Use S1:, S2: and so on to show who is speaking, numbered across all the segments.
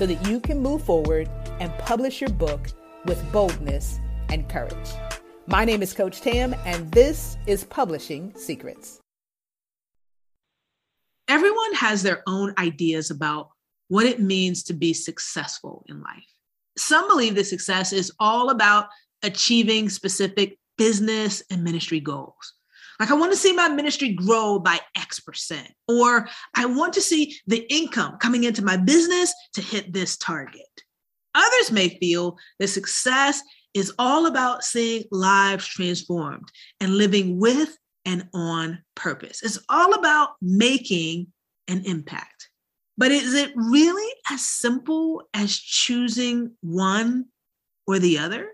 S1: so that you can move forward and publish your book with boldness and courage. My name is Coach Tam, and this is Publishing Secrets.
S2: Everyone has their own ideas about what it means to be successful in life. Some believe that success is all about achieving specific business and ministry goals. Like, I want to see my ministry grow by X percent, or I want to see the income coming into my business to hit this target. Others may feel that success is all about seeing lives transformed and living with and on purpose. It's all about making an impact. But is it really as simple as choosing one or the other?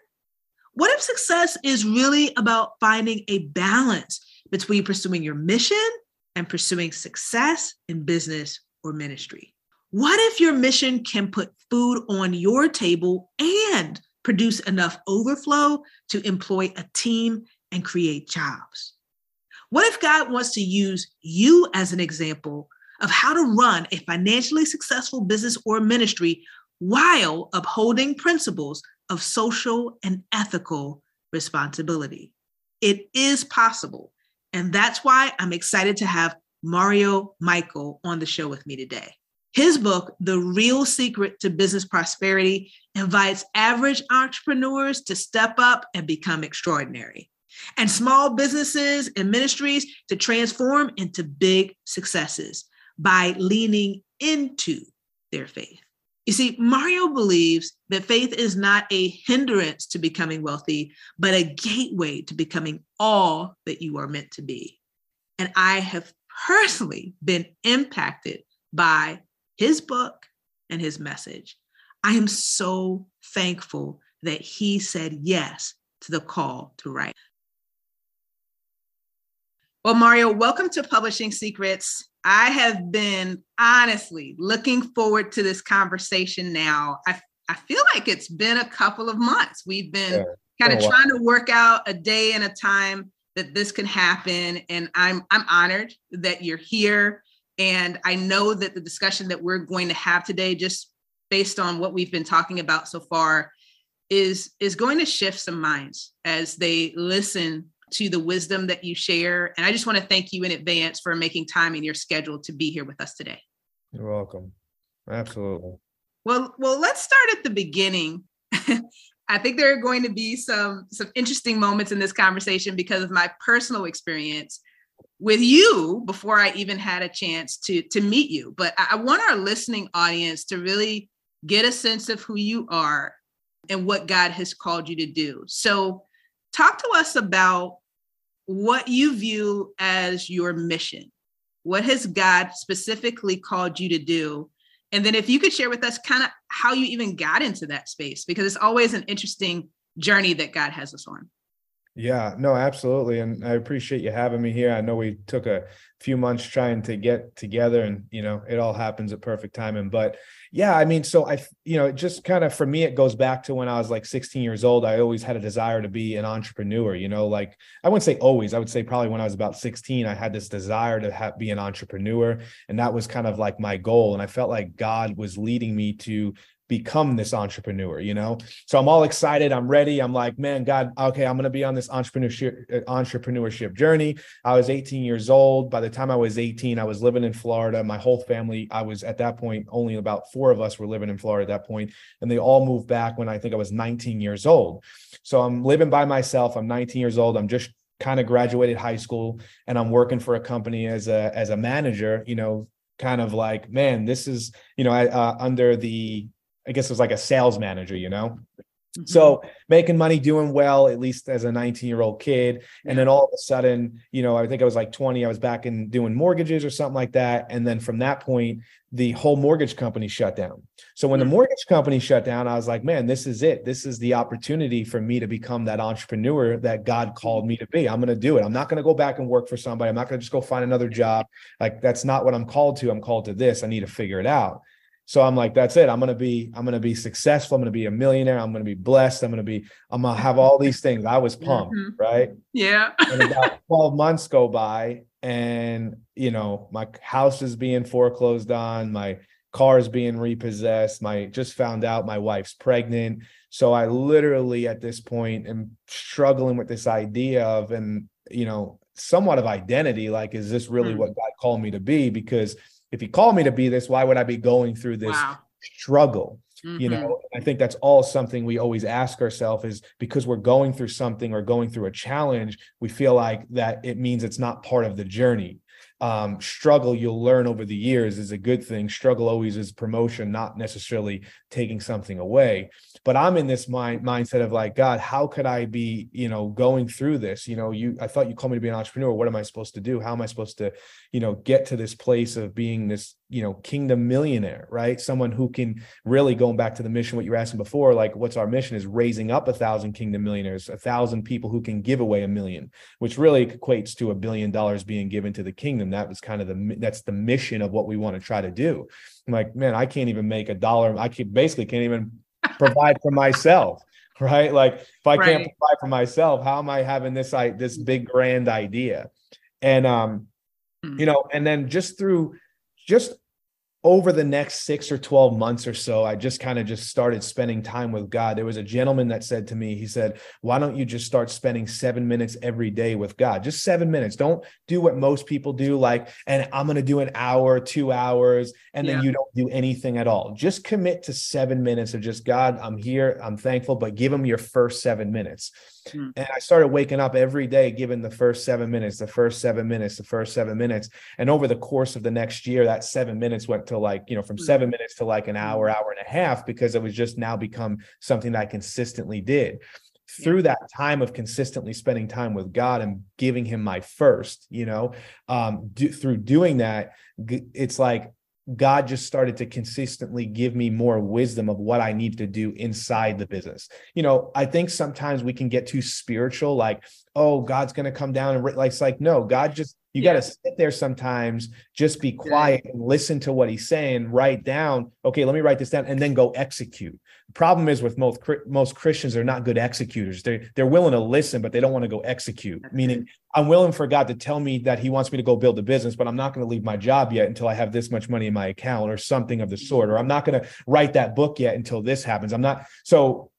S2: What if success is really about finding a balance between pursuing your mission and pursuing success in business or ministry? What if your mission can put food on your table and produce enough overflow to employ a team and create jobs? What if God wants to use you as an example of how to run a financially successful business or ministry while upholding principles of social and ethical responsibility. It is possible. And that's why I'm excited to have Mario Michael on the show with me today. His book, The Real Secret to Business Prosperity, invites average entrepreneurs to step up and become extraordinary, and small businesses and ministries to transform into big successes by leaning into their faith. You see, Mario believes that faith is not a hindrance to becoming wealthy, but a gateway to becoming all that you are meant to be. And I have personally been impacted by his book and his message. I am so thankful that he said yes to the call to write. Well, Mario, welcome to Publishing Secrets. I have been honestly looking forward to this conversation now. I, I feel like it's been a couple of months. We've been yeah. kind of trying to work out a day and a time that this can happen. And I'm I'm honored that you're here. And I know that the discussion that we're going to have today, just based on what we've been talking about so far, is is going to shift some minds as they listen to the wisdom that you share. And I just want to thank you in advance for making time in your schedule to be here with us today.
S3: You're welcome. Absolutely.
S2: Well, well, let's start at the beginning. I think there are going to be some some interesting moments in this conversation because of my personal experience with you before I even had a chance to to meet you. But I want our listening audience to really get a sense of who you are and what God has called you to do. So talk to us about what you view as your mission. What has God specifically called you to do? And then if you could share with us kind of how you even got into that space, because it's always an interesting journey that God has us on.
S3: Yeah, no, absolutely. And I appreciate you having me here. I know we took a few months trying to get together and, you know, it all happens at perfect timing. But yeah, I mean, so I, you know, it just kind of for me, it goes back to when I was like 16 years old. I always had a desire to be an entrepreneur, you know, like I wouldn't say always, I would say probably when I was about 16, I had this desire to have, be an entrepreneur. And that was kind of like my goal. And I felt like God was leading me to become this entrepreneur you know? So i'm all excited i'm ready i'm like man god okay i'm going to be on this entrepreneurship uh, entrepreneurship journey. I was 18 years old. By the time i was 18 i was living in florida. My whole family i was at that point only about four of us were living in florida at that point and they all moved back when i think i was 19 years old. So i'm living by myself i'm 19 years old i'm just kind of graduated high school and i'm working for a company as a as a manager you know kind of like man this is you know I, uh, under the I guess it was like a sales manager, you know? Mm-hmm. So making money, doing well, at least as a 19 year old kid. Yeah. And then all of a sudden, you know, I think I was like 20, I was back in doing mortgages or something like that. And then from that point, the whole mortgage company shut down. So when the mm. mortgage company shut down, I was like, man, this is it. This is the opportunity for me to become that entrepreneur that God called me to be. I'm going to do it. I'm not going to go back and work for somebody. I'm not going to just go find another job. Like that's not what I'm called to. I'm called to this. I need to figure it out. So I'm like, that's it. I'm gonna be, I'm gonna be successful. I'm gonna be a millionaire. I'm gonna be blessed. I'm gonna be, I'm gonna have all these things. I was pumped, mm-hmm. right?
S2: Yeah.
S3: and about 12 months go by, and you know, my house is being foreclosed on, my car is being repossessed. My just found out my wife's pregnant. So I literally at this point am struggling with this idea of and you know, somewhat of identity. Like, is this really mm-hmm. what God called me to be? Because if he called me to be this, why would I be going through this wow. struggle? Mm-hmm. You know, I think that's all something we always ask ourselves is because we're going through something or going through a challenge, we feel like that it means it's not part of the journey um, struggle you'll learn over the years is a good thing. Struggle always is promotion, not necessarily taking something away. But I'm in this mind mindset of like, God, how could I be, you know, going through this? You know, you I thought you called me to be an entrepreneur. What am I supposed to do? How am I supposed to, you know, get to this place of being this you know kingdom millionaire right? Someone who can really going back to the mission what you were asking before like what's our mission is raising up a thousand kingdom millionaires a thousand people who can give away a million which really equates to a billion dollars being given to the kingdom. That was kind of the that's the mission of what we want to try to do. I'm like man i can't even make a dollar. I can basically can't even provide for myself right? Like if i right. can't provide for myself how am i having this i this big grand idea? And um hmm. you know and then just through just over the next six or 12 months or so, I just kind of just started spending time with God. There was a gentleman that said to me, he said, Why don't you just start spending seven minutes every day with God? Just seven minutes. Don't do what most people do, like, and I'm going to do an hour, two hours, and then yeah. you don't do anything at all. Just commit to seven minutes of just, God, I'm here, I'm thankful, but give him your first seven minutes. Hmm. And I started waking up every day, giving the first seven minutes, the first seven minutes, the first seven minutes. And over the course of the next year, that seven minutes went to like, you know, from hmm. seven minutes to like an hour, hmm. hour and a half, because it was just now become something that I consistently did. Through that time of consistently spending time with God and giving Him my first, you know, um, do, through doing that, it's like God just started to consistently give me more wisdom of what I need to do inside the business. You know, I think sometimes we can get too spiritual, like, oh, God's going to come down and like, it's like, no, God just, you yeah. got to sit there sometimes, just be quiet yeah. and listen to what he's saying, write down, okay, let me write this down and then go execute. The problem is with most, most Christians, they're not good executors. They're, they're willing to listen, but they don't want to go execute, meaning I'm willing for God to tell me that he wants me to go build a business, but I'm not going to leave my job yet until I have this much money in my account or something of the mm. sort, or I'm not going to write that book yet until this happens. I'm not, so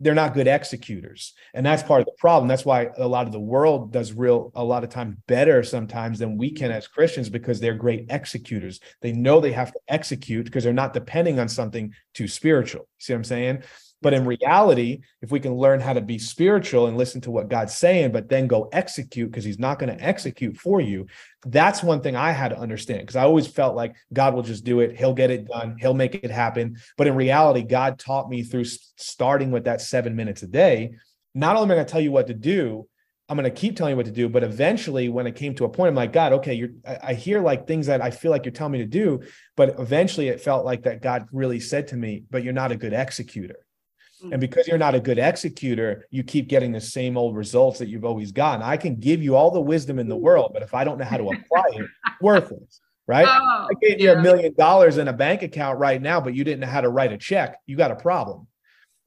S3: they're not good executors. And that's part of the problem. That's why a lot of the world does real a lot of times better sometimes than we can as christians because they're great executors. They know they have to execute because they're not depending on something too spiritual. See what i'm saying but in reality, if we can learn how to be spiritual and listen to what God's saying, but then go execute because He's not going to execute for you, that's one thing I had to understand because I always felt like God will just do it. He'll get it done. He'll make it happen. But in reality, God taught me through starting with that seven minutes a day. Not only am I going to tell you what to do, I'm going to keep telling you what to do. But eventually, when it came to a point, I'm like, God, okay, you're, I hear like things that I feel like you're telling me to do. But eventually, it felt like that God really said to me, but you're not a good executor. And because you're not a good executor, you keep getting the same old results that you've always gotten. I can give you all the wisdom in the world, but if I don't know how to apply it, worthless. Right? Oh, I gave yeah. you a million dollars in a bank account right now, but you didn't know how to write a check. You got a problem.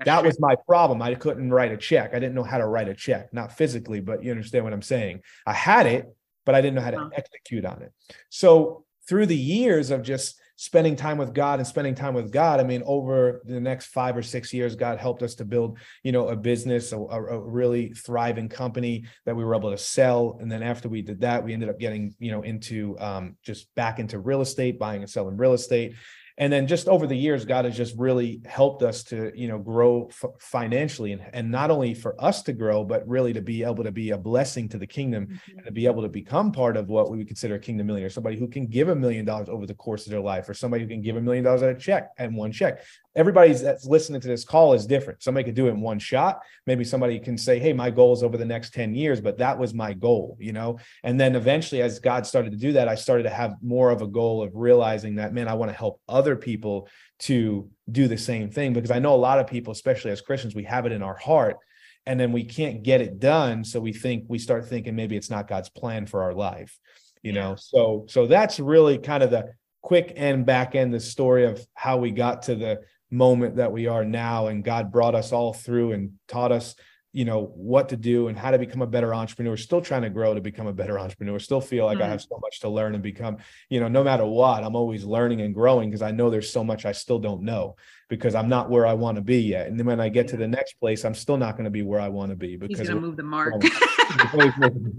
S3: that was my problem. I couldn't write a check. I didn't know how to write a check, not physically, but you understand what I'm saying. I had it, but I didn't know how to execute on it. So through the years of just spending time with God and spending time with God. I mean, over the next five or six years, God helped us to build, you know, a business, a, a, really thriving company that we were able to sell. And then after we did that, we ended up getting, you know, into um, just back into real estate, buying and selling real estate. And then just over the years god has just really helped us to you know grow f- financially and, and not only for us to grow but really to be able to be a blessing to the kingdom mm-hmm. and to be able to become part of what we would consider a kingdom millionaire somebody who can give a million dollars over the course of their life or somebody who can give a million dollars at a check and one check everybody's that's listening to this call is different somebody could do it in one shot maybe somebody can say hey my goal is over the next 10 years but that was my goal you know and then eventually as god started to do that i started to have more of a goal of realizing that man i want to help other people to do the same thing because I know a lot of people, especially as Christians, we have it in our heart and then we can't get it done. So we think we start thinking maybe it's not God's plan for our life, you yeah. know? So, so that's really kind of the quick end back end, the story of how we got to the moment that we are now. And God brought us all through and taught us you know what to do and how to become a better entrepreneur still trying to grow to become a better entrepreneur still feel like mm-hmm. i have so much to learn and become you know no matter what i'm always learning and growing because i know there's so much i still don't know because i'm not where i want to be yet and then when i get yeah. to the next place i'm still not going to be where i want to be because
S2: he's move the mark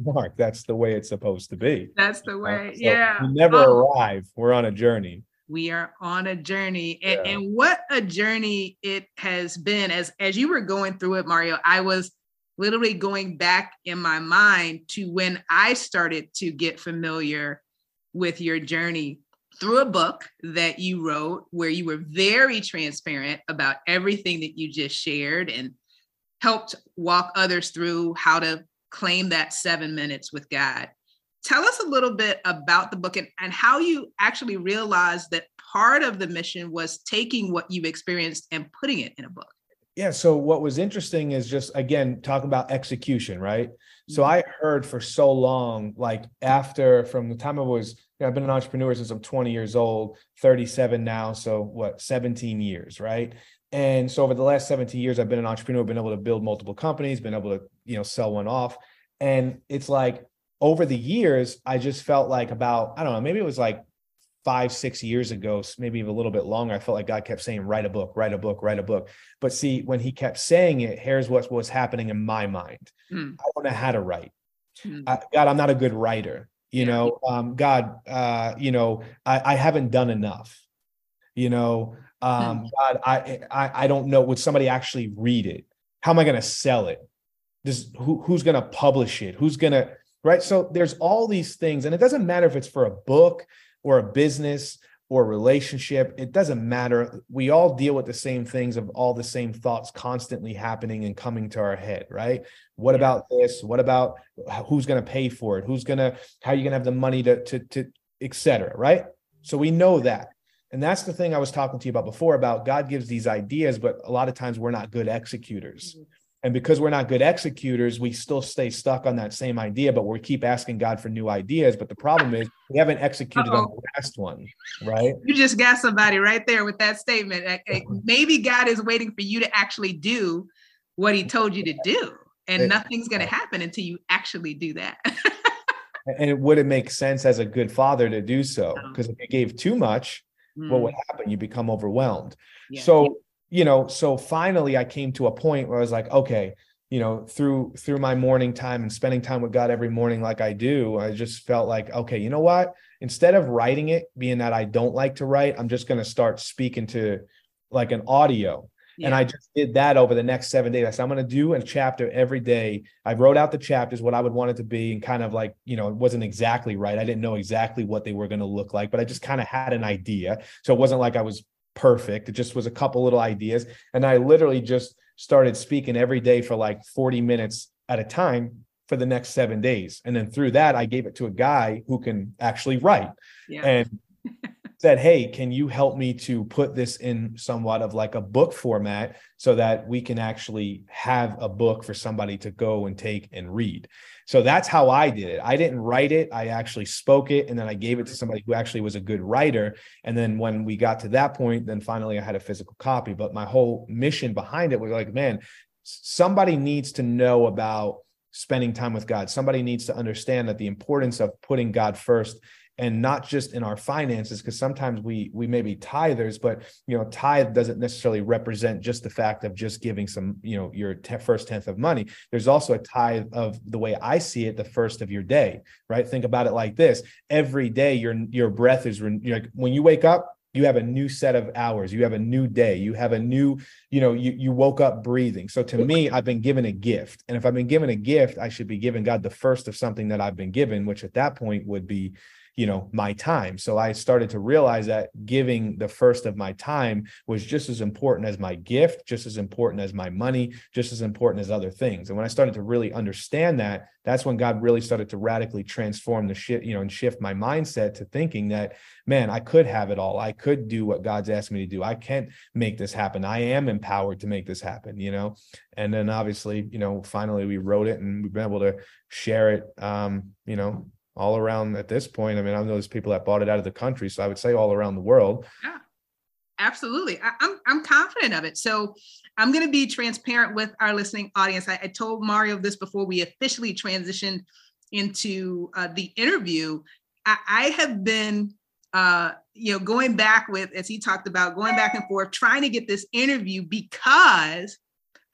S3: mark that's the way it's supposed to be
S2: that's the way uh, so yeah
S3: we never oh. arrive we're on a journey
S2: we are on a journey and, yeah. and, what a journey it has been as as you were going through it mario i was literally going back in my mind to when i started to get familiar with your journey through a book that you wrote where you were very transparent about everything that you just shared and helped walk others through how to claim that seven minutes with god tell us a little bit about the book and, and how you actually realized that part of the mission was taking what you experienced and putting it in a book.
S3: Yeah. So what was interesting is just again talking about execution, right? So mm-hmm. I heard for so long, like after from the time I was, you know, I've been an entrepreneur since I'm 20 years old, 37 now. So what, 17 years, right? And so over the last 17 years, I've been an entrepreneur, been able to build multiple companies, been able to, you know, sell one off. And it's like over the years, I just felt like about, I don't know, maybe it was like five, six years ago, maybe even a little bit longer, I felt like God kept saying, write a book, write a book, write a book. But see, when he kept saying it, here's what was happening in my mind. Mm. I don't know how to write. Mm. Uh, God, I'm not a good writer. You yeah. know, um, God, uh, you know, I, I haven't done enough. You know, um, mm. God, I, I I don't know. Would somebody actually read it? How am I going to sell it? This who, who's going to publish it? Who's going to right? So there's all these things, and it doesn't matter if it's for a book or a business or a relationship. It doesn't matter. We all deal with the same things of all the same thoughts constantly happening and coming to our head, right? What yeah. about this? What about who's going to pay for it? Who's going to, how are you going to have the money to, to, to, etc. right? So we know that. And that's the thing I was talking to you about before about God gives these ideas, but a lot of times we're not good executors. Mm-hmm. And because we're not good executors, we still stay stuck on that same idea, but we keep asking God for new ideas. But the problem is we haven't executed Uh-oh. on the last one, right?
S2: You just got somebody right there with that statement. Maybe God is waiting for you to actually do what he told you to do. And it, nothing's going to happen until you actually do that.
S3: and it would it make sense as a good father to do so? Because if you gave too much, mm. what would mm. happen? You become overwhelmed. Yeah. So you know, so finally I came to a point where I was like, okay, you know, through through my morning time and spending time with God every morning like I do, I just felt like, okay, you know what? Instead of writing it, being that I don't like to write, I'm just going to start speaking to like an audio. Yeah. And I just did that over the next seven days. I said, I'm going to do a chapter every day. I wrote out the chapters, what I would want it to be, and kind of like, you know, it wasn't exactly right. I didn't know exactly what they were going to look like, but I just kind of had an idea. So it wasn't like I was perfect. It just was a couple little ideas. And I literally just started speaking every day for like 40 minutes at a time for the next seven days. And then through that, I gave it to a guy who can actually write yeah. and said, Hey, can you help me to put this in somewhat of like a book format so that we can actually have a book for somebody to go and take and read? So that's how I did it. I didn't write it. I actually spoke it and then I gave it to somebody who actually was a good writer. And then when we got to that point, then finally I had a physical copy. But my whole mission behind it was like, man, somebody needs to know about spending time with God. Somebody needs to understand that the importance of putting God first and not just in our finances because sometimes we we may be tithers but you know tithe doesn't necessarily represent just the fact of just giving some you know your first tenth of money. There's also a tithe of the way i see it the first of your day right? Think about it like this. Every day your your breath is re- like when you wake up you have a new set of hours. You have a new day. You have a new you know you, you woke up breathing. So to me i've been given a gift. And if i've been given a gift i should be giving god the first of something that i've been given which at that point would be you know my time. So i started to realize that giving the first of my time was just as important as my gift just as important as my money just as important as other things. And when i started to really understand that that's when god really started to radically transform the shit you know and shift my mindset to thinking that man i could have it all. I could do what god's asked me to do. I can't make this happen. I am empowered to make this happen you know? And then obviously you know finally we wrote it and we've been able to share it um you know all around at this point. I mean, I know there's people that bought it out of the country, so I would say all around the world.
S2: Yeah, absolutely. I, am I'm, I'm confident of it. So I'm going to be transparent with our listening audience. I, I told Mario this before we officially transitioned into uh, the interview. I, I have been, uh, you know, going back with, as he talked about, going back and forth, trying to get this interview because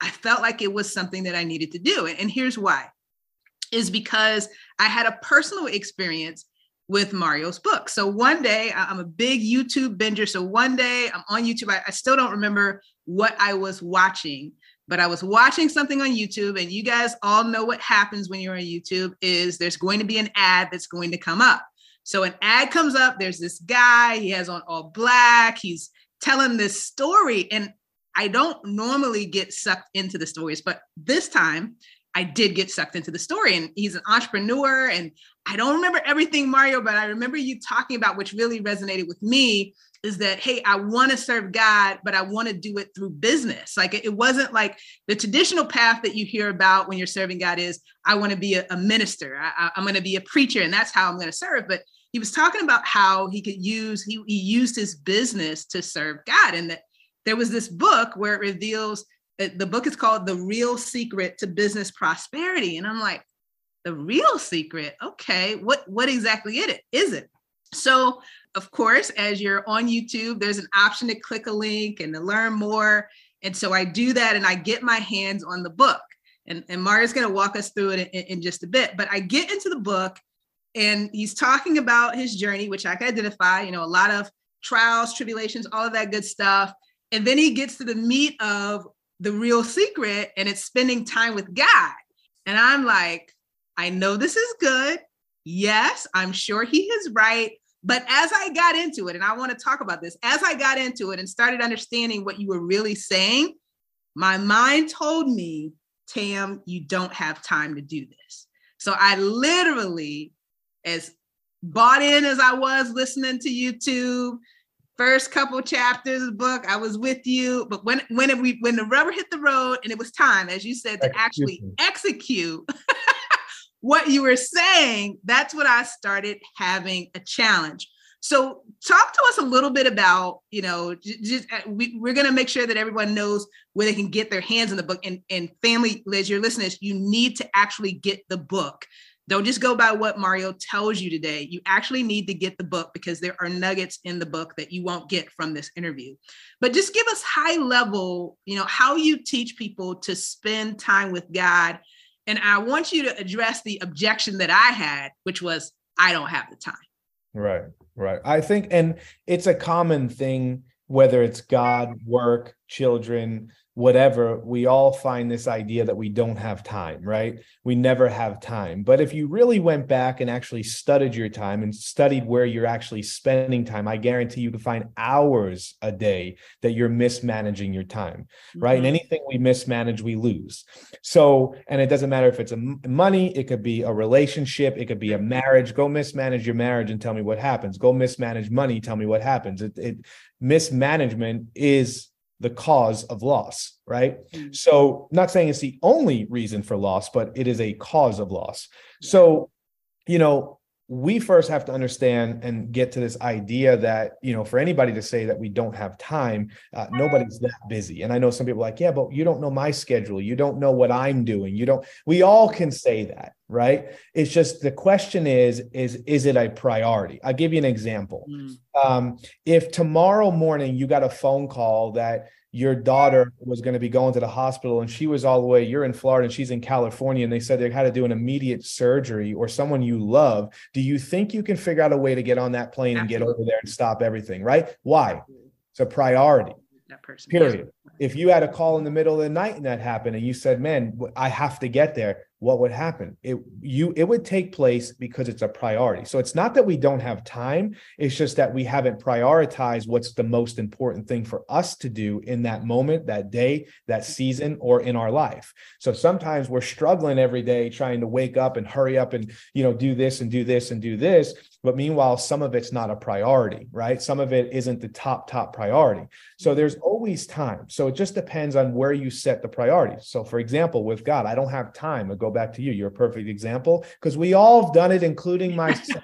S2: I felt like it was something that I needed to do. And here's why is because I had a personal experience with Mario's book. So one day, I'm a big YouTube binger. So one day I'm on YouTube. I, I, still don't remember what I was watching, but I was watching something on YouTube. And you guys all know what happens when you're on YouTube is there's going to be an ad that's going to come up. So an ad comes up, there's this guy, he has on all black, he's telling this story. And I don't normally get sucked into the stories, but this time I did get sucked into the story. And he's an entrepreneur. And I don't remember everything, Mario, but I remember you talking about which really resonated with me is that, hey, I want to serve God, but I want to do it through business. Like it wasn't like the traditional path that you hear about when you're serving God is, I want to be a, a minister, I, I'm going to be a preacher, and that's how I'm going to serve. But he was talking about how he could use, he, he used his business to serve God. And that there was this book where it reveals the book is called The Real Secret to Business Prosperity. And I'm like, the real secret? Okay, what, what exactly is it is it? So, of course, as you're on YouTube, there's an option to click a link and to learn more. And so I do that and I get my hands on the book. And, and Mario's going to walk us through it in, in just a bit. But I get into the book and he's talking about his journey, which I can identify, you know, a lot of trials, tribulations, all of that good stuff. And then he gets to the meat of the real secret and it's spending time with God. And I'm like, I know this is good. Yes, I'm sure he is right. But as I got into it, and I want to talk about this, as I got into it and started understanding what you were really saying, my mind told me, Tam, you don't have time to do this. So I literally, as bought in as I was listening to YouTube, first couple chapters of the book i was with you. But when when we when the rubber hit the road and it was time as you said to actually execute what you were saying that's when i started having a challenge. So talk to us a little bit about you know just uh, we, we're going to make sure that everyone knows where they can get their hands on the book. And and family liz your listeners you need to actually get the book don't just go by what Mario tells you today. You actually need to get the book because there are nuggets in the book that you won't get from this interview. But just give us high level, you know, how you teach people to spend time with God. And I want you to address the objection that I had, which was, I don't have the time.
S3: Right, right. I think, and it's a common thing, whether it's God, work, children, whatever, we all find this idea that we don't have time, right? We never have time. But if you really went back and actually studied your time and studied where you're actually spending time, I guarantee you can find hours a day that you're mismanaging your time, right? Mm-hmm. And anything we mismanage, we lose. So, and it doesn't matter if it's a money, it could be a relationship, it could be a marriage. Go mismanage your marriage and tell me what happens. Go mismanage money, tell me what happens. It, it mismanagement is the cause of loss, right? Mm-hmm. So, not saying it's the only reason for loss, but it is a cause of loss. Yeah. So, you know, we first have to understand and get to this idea that you know for anybody to say that we don't have time uh, nobody's that busy and i know some people like yeah but you don't know my schedule you don't know what i'm doing you don't we all can say that right? It's just the question is, is is it a priority? I'll give you an example. Mm. Um, if tomorrow morning you got a phone call that your daughter was going to be going to the hospital and she was all the way you're in florida and she's in california and they said they had to do an immediate surgery or someone you love do you think you can figure out a way to get on that plane Absolutely. and get over there and stop everything right? Why? It's a priority. That person period. if you had a call in the middle of the night and that happened and you said man i have to get there what would happen? It you it would take place because it's a priority. So it's not that we don't have time. It's just that we haven't prioritized what's the most important thing for us to do in that moment that day that season or in our life. So sometimes we're struggling every day trying to wake up and hurry up and you know do this and do this and do this. But meanwhile some of it's not a priority right? Some of it isn't the top top priority. So mm-hmm. there's always time. So it just depends on where you set the priorities. So for example with god i don't have time to go back to you. You're a perfect example because we all have done it, including myself.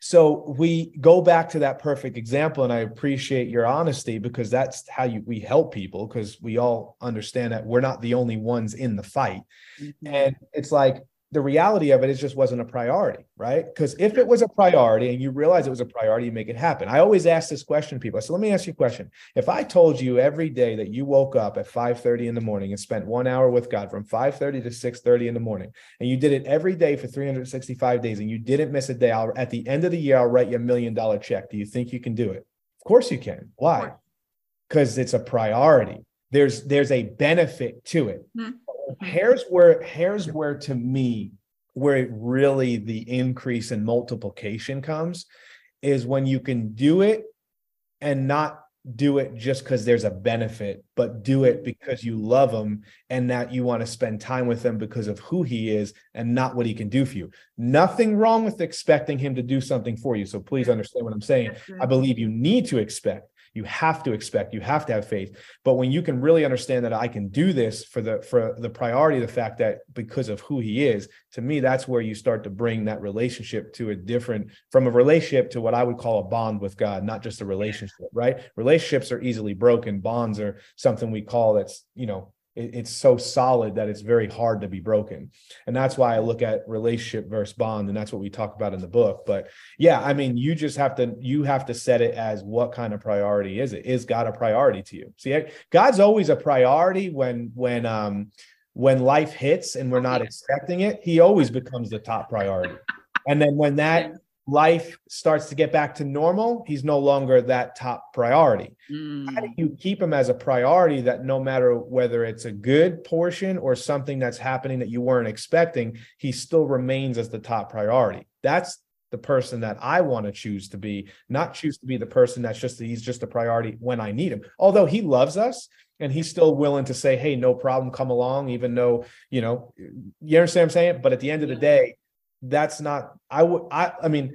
S3: so we go back to that perfect example, and I appreciate your honesty because that's how you, we help people because we all understand that we're not the only ones in the fight. Mm-hmm. And it's like the reality of it is just wasn't a priority, right? Because if it was a priority and you realize it was a priority, you make it happen. I always ask this question to people. So let me ask you a question. If I told you every day that you woke up at 5:30 in the morning and spent one hour with God from 5:30 to 6:30 in the morning, and you did it every day for 365 days and you didn't miss a day, I'll, at the end of the year, I'll write you a million dollar check. Do you think you can do it? Of course you can. Why? Because it's a priority. There's there's a benefit to it. Mm-hmm here's where here's where to me where it really the increase in multiplication comes is when you can do it and not do it just because there's a benefit, but do it because you love him and that you want to spend time with him because of who he is and not what he can do for you. Nothing wrong with expecting him to do something for you. So please understand what I'm saying. I believe you need to expect, you have to expect you have to have faith. But when you can really understand that i can do this for the for the priority the fact that because of who he is to me that's where you start to bring that relationship to a different from a relationship to what i would call a bond with god not just a relationship right? Relationships are easily broken. Bonds are something we call that's you know it, it's so solid that it's very hard to be broken. And that's why i look at relationship versus bond and that's what we talk about in the book. But yeah i mean you just have to you have to set it as what kind of priority is it? Is god a priority to you? See god's always a priority when when um when life hits and we're not expecting it he always becomes the top priority. And then when that life starts to get back to normal, he's no longer that top priority. Mm. How do you keep him as a priority that no matter whether it's a good portion or something that's happening that you weren't expecting, he still remains as the top priority? That's the person that I want to choose to be, not choose to be the person that's just he's just a priority when I need him. Although he loves us and he's still willing to say, "Hey, no problem, come along," even though you know, you understand what I'm saying. But at the end of the day, that's not I would I I mean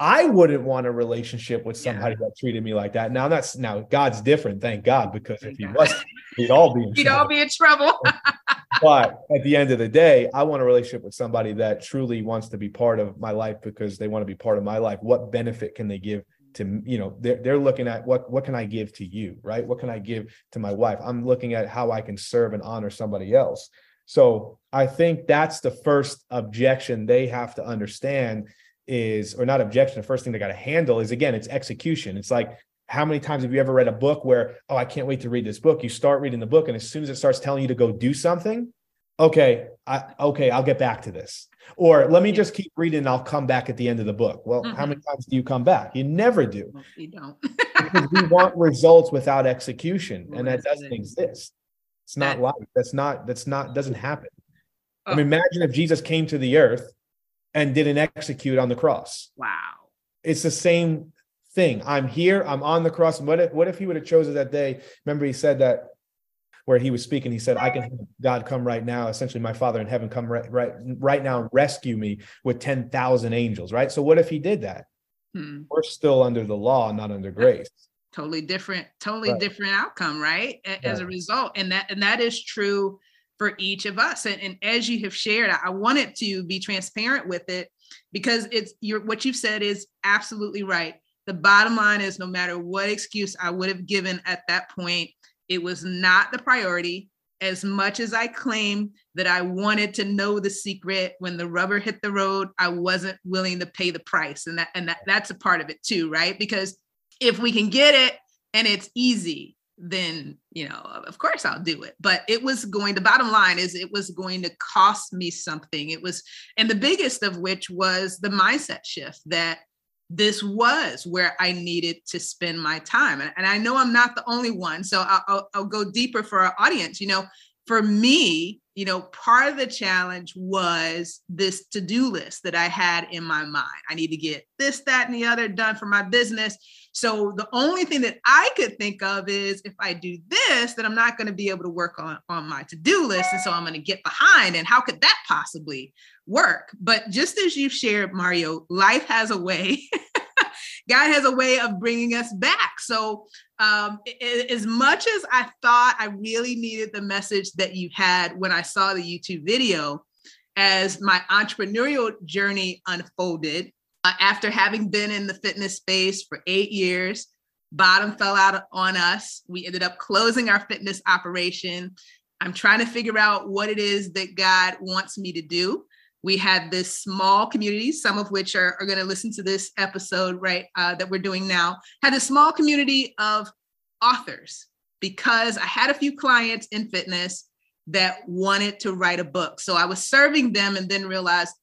S3: I wouldn't want a relationship with somebody yeah. that treated me like that. Now that's now God's different, thank God, because if he was, we'd all be in
S2: we'd trouble. all be in trouble.
S3: but at the end of the day, I want a relationship with somebody that truly wants to be part of my life because they want to be part of my life. What benefit can they give to you know they're, they're looking at what what can I give to you, right? What can I give to my wife? I'm looking at how I can serve and honor somebody else. So I think that's the first objection they have to understand is, or not objection, the first thing they got to handle is again, it's execution. It's like, how many times have you ever read a book where, oh, I can't wait to read this book? You start reading the book, and as soon as it starts telling you to go do something, okay, I okay, I'll get back to this. Or let me just keep reading and I'll come back at the end of the book. Well, mm-hmm. how many times do you come back? You never do.
S2: You don't.
S3: because we want results without execution, and that doesn't exist. It's not life. That's not, that's not, doesn't happen. Oh. I mean, imagine if Jesus came to the earth and didn't execute on the cross.
S2: Wow.
S3: It's the same thing. I'm here, I'm on the cross. What if, what if he would have chosen that day? Remember, he said that where he was speaking, he said, I can God come right now. Essentially, my father in heaven come right right, right now and rescue me with 10,000 angels, right? So what if he did that? Hmm. We're still under the law, not under grace
S2: totally different totally right. different outcome right as a result and that and that is true for each of us and, and as you have shared I, I wanted to be transparent with it because it's your what you've said is absolutely right the bottom line is no matter what excuse i would have given at that point it was not the priority as much as I claim that I wanted to know the secret, when the rubber hit the road, I wasn't willing to pay the price. And that and that, that's a part of it too, right? Because if we can get it and it's easy, then you know, of course I'll do it. But it was going, the bottom line is it was going to cost me something. It was, and the biggest of which was the mindset shift that this was where I needed to spend my time. And, and I know I'm not the only one. So I'll, I'll, I'll go deeper for our audience. You know, for me, you know, part of the challenge was this to do list that I had in my mind. I need to get this, that, and the other done for my business. So the only thing that I could think of is if I do this, then I'm not going to be able to work on, on my to do list. And so I'm going to get behind. And how could that possibly work? But just as you've shared, Mario, life has a way. God has a way of bringing us back. So, um, as much as I thought I really needed the message that you had when I saw the YouTube video, as my entrepreneurial journey unfolded, uh, after having been in the fitness space for eight years, bottom fell out on us. We ended up closing our fitness operation. I'm trying to figure out what it is that God wants me to do we had this small community some of which are, are going to listen to this episode right uh, that we're doing now had a small community of authors because i had a few clients in fitness that wanted to write a book. So i was serving them and then realized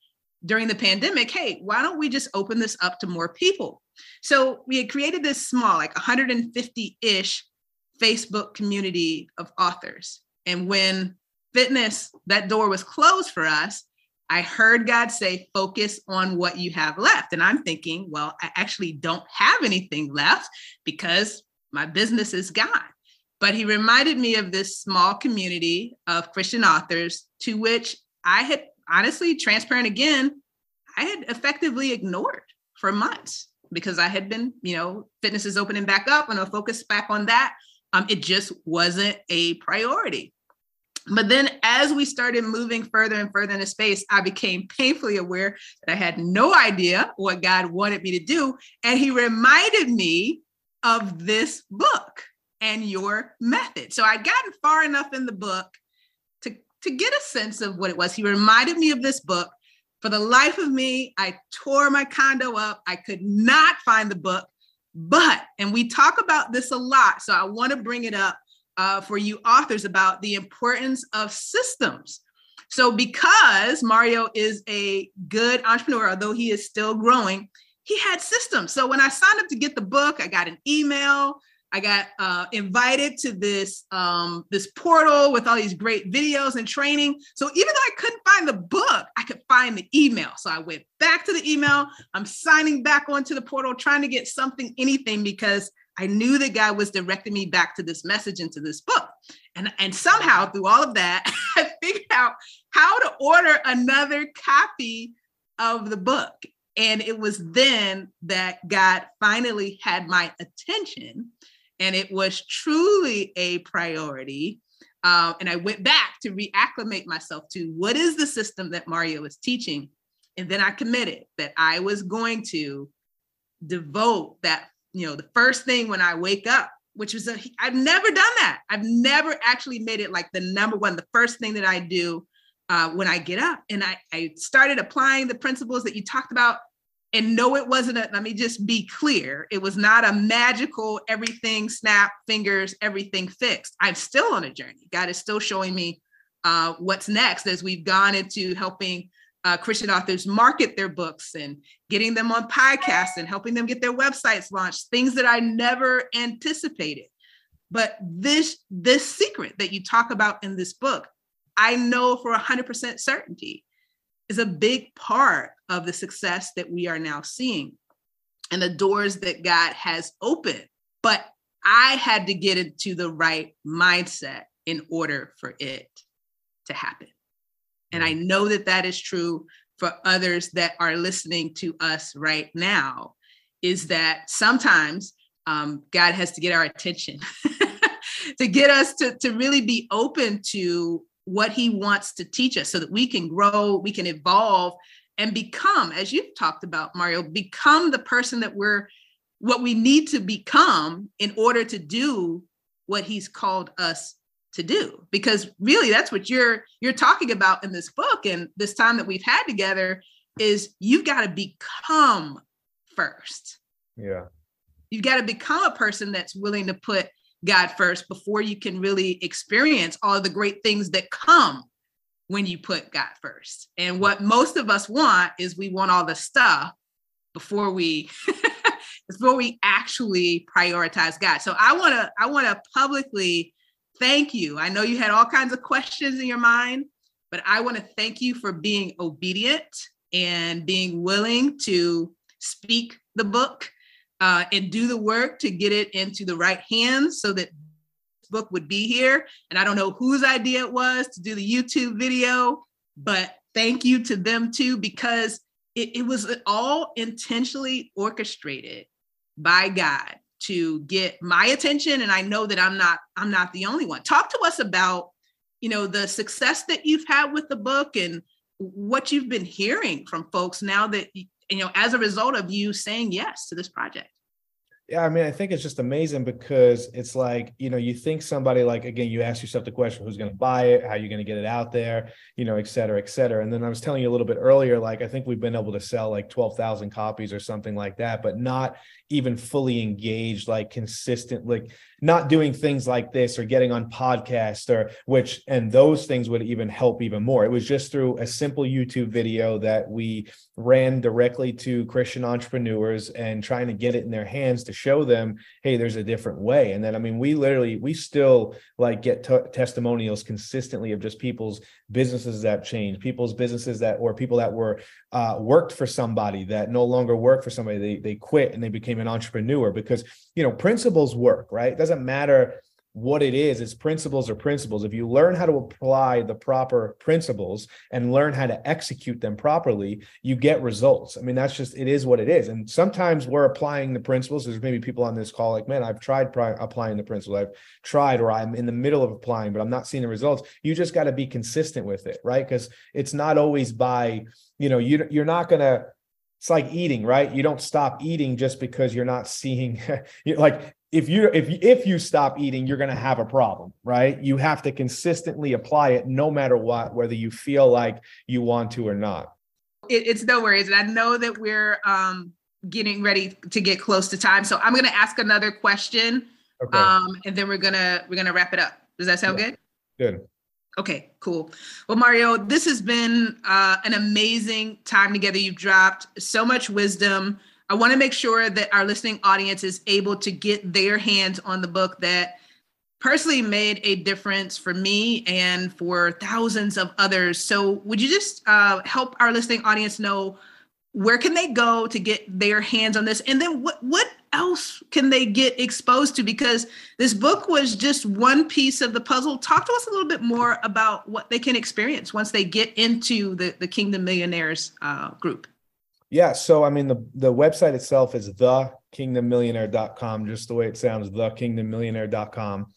S2: during the pandemic hey why don't we just open this up to more people? So we had created this small like 150-ish facebook community of authors. And when fitness that door was closed for us I heard God say, focus on what you have left. And I'm thinking, well, I actually don't have anything left because my business is gone. But he reminded me of this small community of Christian authors to which I had honestly, transparent again, I had effectively ignored for months because I had been, you know, fitness is opening back up and I'll focus back on that. Um, it just wasn't a priority. But then as we started moving further and further into space, I became painfully aware that I had no idea what God wanted me to do. And he reminded me of this book and your method. So I'd gotten far enough in the book to, to get a sense of what it was. He reminded me of this book. For the life of me, I tore my condo up. I could not find the book. But, and we talk about this a lot, so I want to bring it up uh, for you authors about the importance of systems. So, because Mario is a good entrepreneur, although he is still growing, he had systems. So, when I signed up to get the book, I got an email. I got uh, invited to this um, this portal with all these great videos and training. So even though I couldn't find the book, I could find the email. So I went back to the email. I'm signing back onto the portal, trying to get something, anything, because I knew that God was directing me back to this message and to this book. And, and somehow through all of that, I figured out how to order another copy of the book. And it was then that God finally had my attention. And it was truly a priority. Um, and I went back to reacclimate myself to what is the system that Mario is teaching. And then I committed that I was going to devote that you know, the first thing when I wake up, which was a, I've never done that. I've never actually made it like the number one, the first thing that I do uh, when I get up. And I, I started applying the principles that you talked about. And no, it wasn't a, let me just be clear. It was not a magical everything snap fingers, everything fixed. I'm still on a journey. God is still showing me uh, what's next as we've gone into helping uh, Christian authors market their books and getting them on podcasts and helping them get their websites launched, things that I never anticipated. But this this secret that you talk about in this book, I know for 100% certainty is a big part of the success that we are now seeing and the doors that God has opened. But I had to get into the right mindset in order for it to happen. And I know that that is true for others that are listening to us right now, is that sometimes um, God has to get our attention to get us to, to really be open to what he wants to teach us so that we can grow, we can evolve and become, as you've talked about, Mario, become the person that we're what we need to become in order to do what he's called us to do because really that's what you're you're talking about in this book and this time that we've had together is you've got to become first.
S3: Yeah.
S2: You've got to become a person that's willing to put god first before you can really experience all of the great things that come when you put god first. And what most of us want is we want all the stuff before we before we actually prioritize god. So i want to i want to publicly thank you. I know you had all kinds of questions in your mind, but I want to thank you for being obedient and being willing to speak the book uh, and do the work to get it into the right hands so that this book would be here. And I don't know whose idea it was to do the YouTube video, but thank you to them too, because it, it was all intentionally orchestrated by God to get my attention and i know that i'm not i'm not the only one. Talk to us about you know the success that you've had with the book and what you've been hearing from folks now that you know as a result of you saying yes to this project
S3: yeah, I mean, I think it's just amazing because it's like, you know, you think somebody like, again, you ask yourself the question, who's going to buy it? How are you going to get it out there? You know, et cetera, et cetera. And then I was telling you a little bit earlier, like, I think we've been able to sell like 12,000 copies or something like that, but not even fully engaged, like consistent, like not doing things like this or getting on podcast or which, and those things would even help even more. It was just through a simple YouTube video that we ran directly to Christian entrepreneurs and trying to get it in their hands to show them, hey, there's a different way. And then, I mean, we literally, we still like get t- testimonials consistently of just people's businesses that changed, people's businesses that, or people that were uh, worked for somebody that no longer work for somebody. They, they quit and they became an entrepreneur because, you know, principles work, right? It doesn't matter what it is it's principles or principles. If you learn how to apply the proper principles and learn how to execute them properly you get results. I mean that's just it is what it is. And sometimes we're applying the principles. There's maybe people on this call like man i've tried pri- applying the principles. I've tried or i'm in the middle of applying but i'm not seeing the results. You just got to be consistent with it right? Because it's not always by you know you, you're not going to it's like eating right? You don't stop eating just because you're not seeing like if you if if you stop eating you're going to have a problem right? You have to consistently apply it no matter what whether you feel like you want to or not.
S2: It, it's no worries. And i know that we're um getting ready to get close to time. So i'm going to ask another question okay. um and then we're gonna we're gonna wrap it up. Does that sound yeah. good?
S3: Good.
S2: Okay cool. Well mario this has been uh, an amazing time together. You've dropped so much wisdom I want to make sure that our listening audience is able to get their hands on the book that personally made a difference for me and for thousands of others. So, would you just uh, help our listening audience know where can they go to get their hands on this, and then what what else can they get exposed to? Because this book was just one piece of the puzzle. Talk to us a little bit more about what they can experience once they get into the the Kingdom Millionaires uh, group.
S3: Yeah. So, I mean, the, the website itself is thekingdommillionaire.com, just the way it sounds, thekingdommillionaire.com.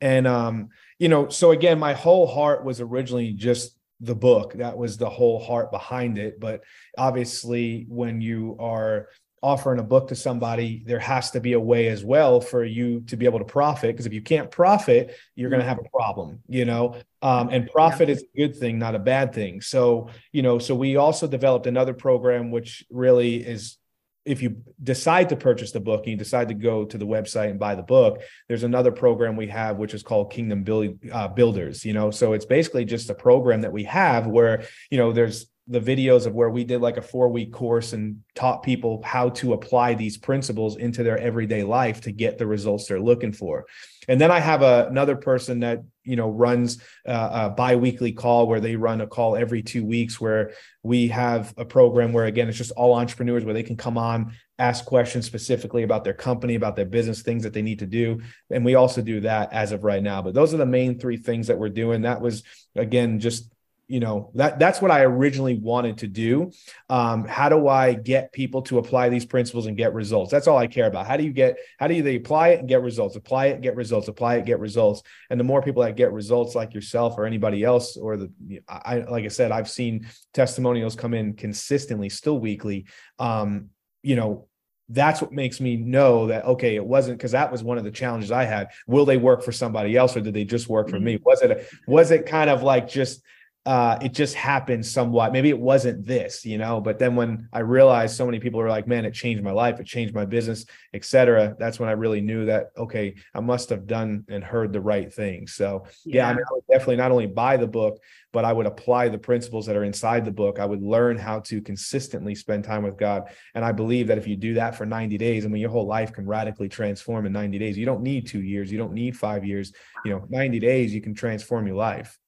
S3: And, um, you know, so again, my whole heart was originally just the book. That was the whole heart behind it. But obviously, when you are offering a book to somebody, there has to be a way as well for you to be able to profit. Because if you can't profit, you're going to have a problem, you know. Um, and profit yeah. is a good thing, not a bad thing. So, you know, so we also developed another program, which really is if you decide to purchase the book and you decide to go to the website and buy the book, there's another program we have which is called Kingdom Build, uh, Builders. You know, so it's basically just a program that we have where you know there's the videos of where we did like a four week course and taught people how to apply these principles into their everyday life to get the results they're looking for. And then i have a, another person that you know runs uh, a bi-weekly call where they run a call every two weeks where we have a program where again it's just all entrepreneurs where they can come on ask questions specifically about their company about their business things that they need to do. And we also do that as of right now. But those are the main three things that we're doing. That was again just you know that that's what i originally wanted to do. Um, how do i get people to apply these principles and get results? That's all i care about. How do you get how do you they apply it and get results? Apply it get results. Apply it get results. And the more people that get results like yourself or anybody else or the i like i said i've seen testimonials come in consistently still weekly. Um, you know that's what makes me know that okay it wasn't because that was one of the challenges i had. Will they work for somebody else or did they just work for me? Mm-hmm. was it a, was it kind of like just uh, it just happened somewhat. Maybe it wasn't this, you know, but then when I realized so many people were like, man, it changed my life, it changed my business, etc. That's when I really knew that, okay, I must have done and heard the right thing. So yeah, yeah I, mean, I would definitely not only buy the book, but I would apply the principles that are inside the book. I would learn how to consistently spend time with God. And I believe that if you do that for 90 days, I mean, your whole life can radically transform in 90 days. You don't need two years, you don't need five years, you know, 90 days, you can transform your life.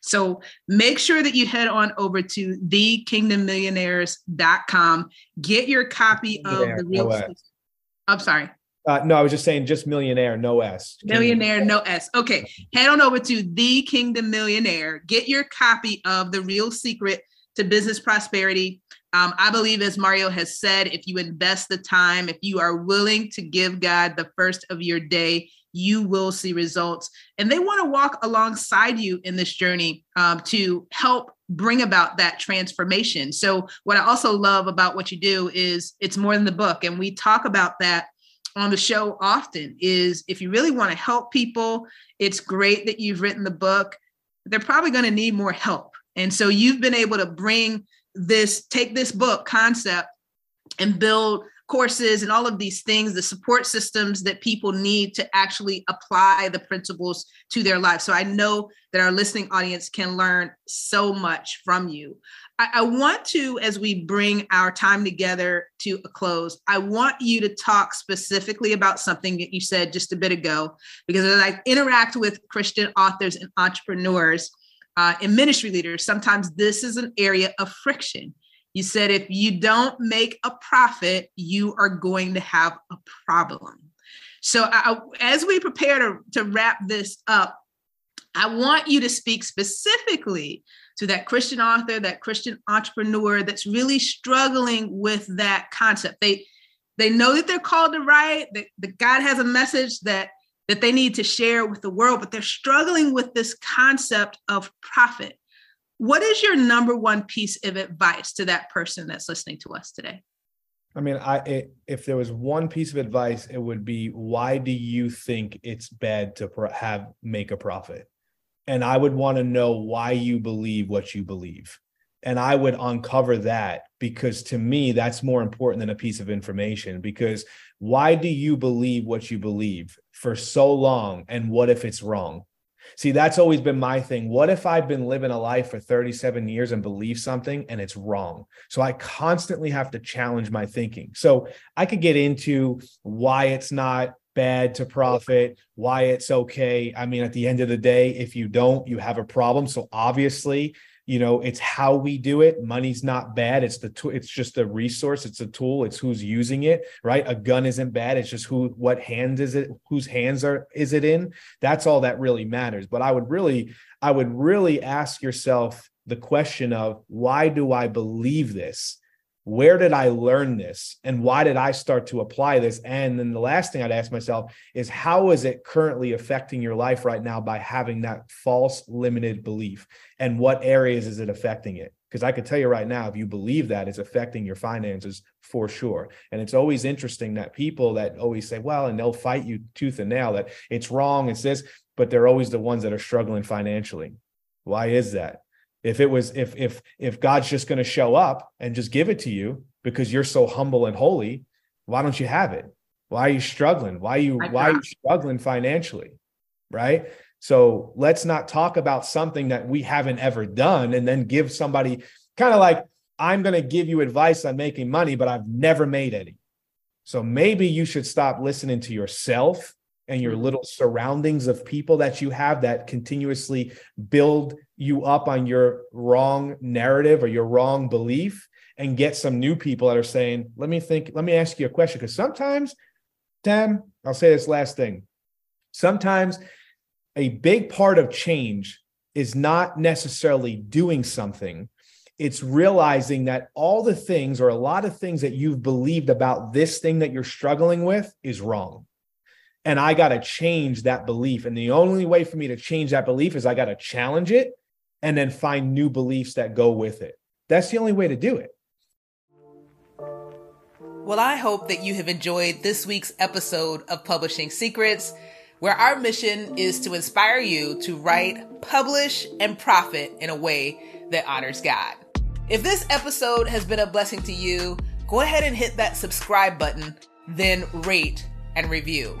S2: So make sure that you head on over to thekingdommillionaires.com. Get your copy of the real. No I'm sorry.
S3: Uh, no, I was just saying just millionaire, no S.
S2: Millionaire, no S. Okay. Head on over to The Kingdom Millionaire. Get your copy of The Real Secret to Business Prosperity. Um, I believe, as Mario has said, if you invest the time, if you are willing to give God the first of your day, you will see results. And they want to walk alongside you in this journey um, to help bring about that transformation. So, what I also love about what you do is it's more than the book. And we talk about that on the show often is if you really want to help people, it's great that you've written the book. They're probably going to need more help. And so you've been able to bring this, take this book concept and build courses and all of these things, the support systems that people need to actually apply the principles to their life. So I know that our listening audience can learn so much from you. I, I, want to, as we bring our time together to a close, I want you to talk specifically about something that you said just a bit ago, because as I interact with Christian authors and entrepreneurs uh, and ministry leaders, sometimes this is an area of friction you said if you don't make a profit, you are going to have a problem. So, I, as we prepare to, to wrap this up, I want you to speak specifically to that Christian author, that Christian entrepreneur that's really struggling with that concept. They they know that they're called to write, that, that God has a message that that they need to share with the world, but they're struggling with this concept of profit. What is your number one piece of advice to that person that's listening to us today?
S3: I mean, I it, if there was one piece of advice, it would be why do you think it's bad to have make a profit? And I would want to know why you believe what you believe. And I would uncover that because to me that's more important than a piece of information because why do you believe what you believe for so long and what if it's wrong? See, that's always been my thing. What if I've been living a life for 37 years and believe something and it's wrong? So I constantly have to challenge my thinking. So I could get into why it's not bad to profit, why it's okay. I mean, at the end of the day, if you don't, you have a problem. So obviously, you know it's how we do it. Money's not bad. It's the tool it's just a resource. It's a tool. It's who's using it right? A gun isn't bad. It's just who what hands is it whose hands are is it in? That's all that really matters. But i would really i would really ask yourself the question of why do i believe this where did I learn this and why did I start to apply this? And then the last thing I'd ask myself is how is it currently affecting your life right now by having that false limited belief? And what areas is it affecting it? Because I could tell you right now, if you believe that, it's affecting your finances for sure. And it's always interesting that people that always say, well, and they'll fight you tooth and nail that it's wrong, it's this, but they're always the ones that are struggling financially. Why is that? If it was if if if god's just going to show up and just give it to you because you're so humble and holy why don't you have it? Why are you struggling? Why are you why are you struggling financially right? So let's not talk about something that we haven't ever done and then give somebody kind of like i'm going to give you advice on making money but i've never made any. So maybe you should stop listening to yourself and your mm-hmm. little surroundings of people that you have that continuously build you up on your wrong narrative or your wrong belief and get some new people that are saying, let me think, let me ask you a question. Because sometimes, Tim, I'll say this last thing. Sometimes a big part of change is not necessarily doing something. It's realizing that all the things or a lot of things that you've believed about this thing that you're struggling with is wrong and I got to change that belief. And the only way for me to change that belief is I got to challenge it and then find new beliefs that go with it. That's the only way to do it.
S2: Well, I hope that you have enjoyed this week's episode of Publishing Secrets, where our mission is to inspire you to write, publish, and profit in a way that honors God. If this episode has been a blessing to you, go ahead and hit that subscribe button, then rate and review.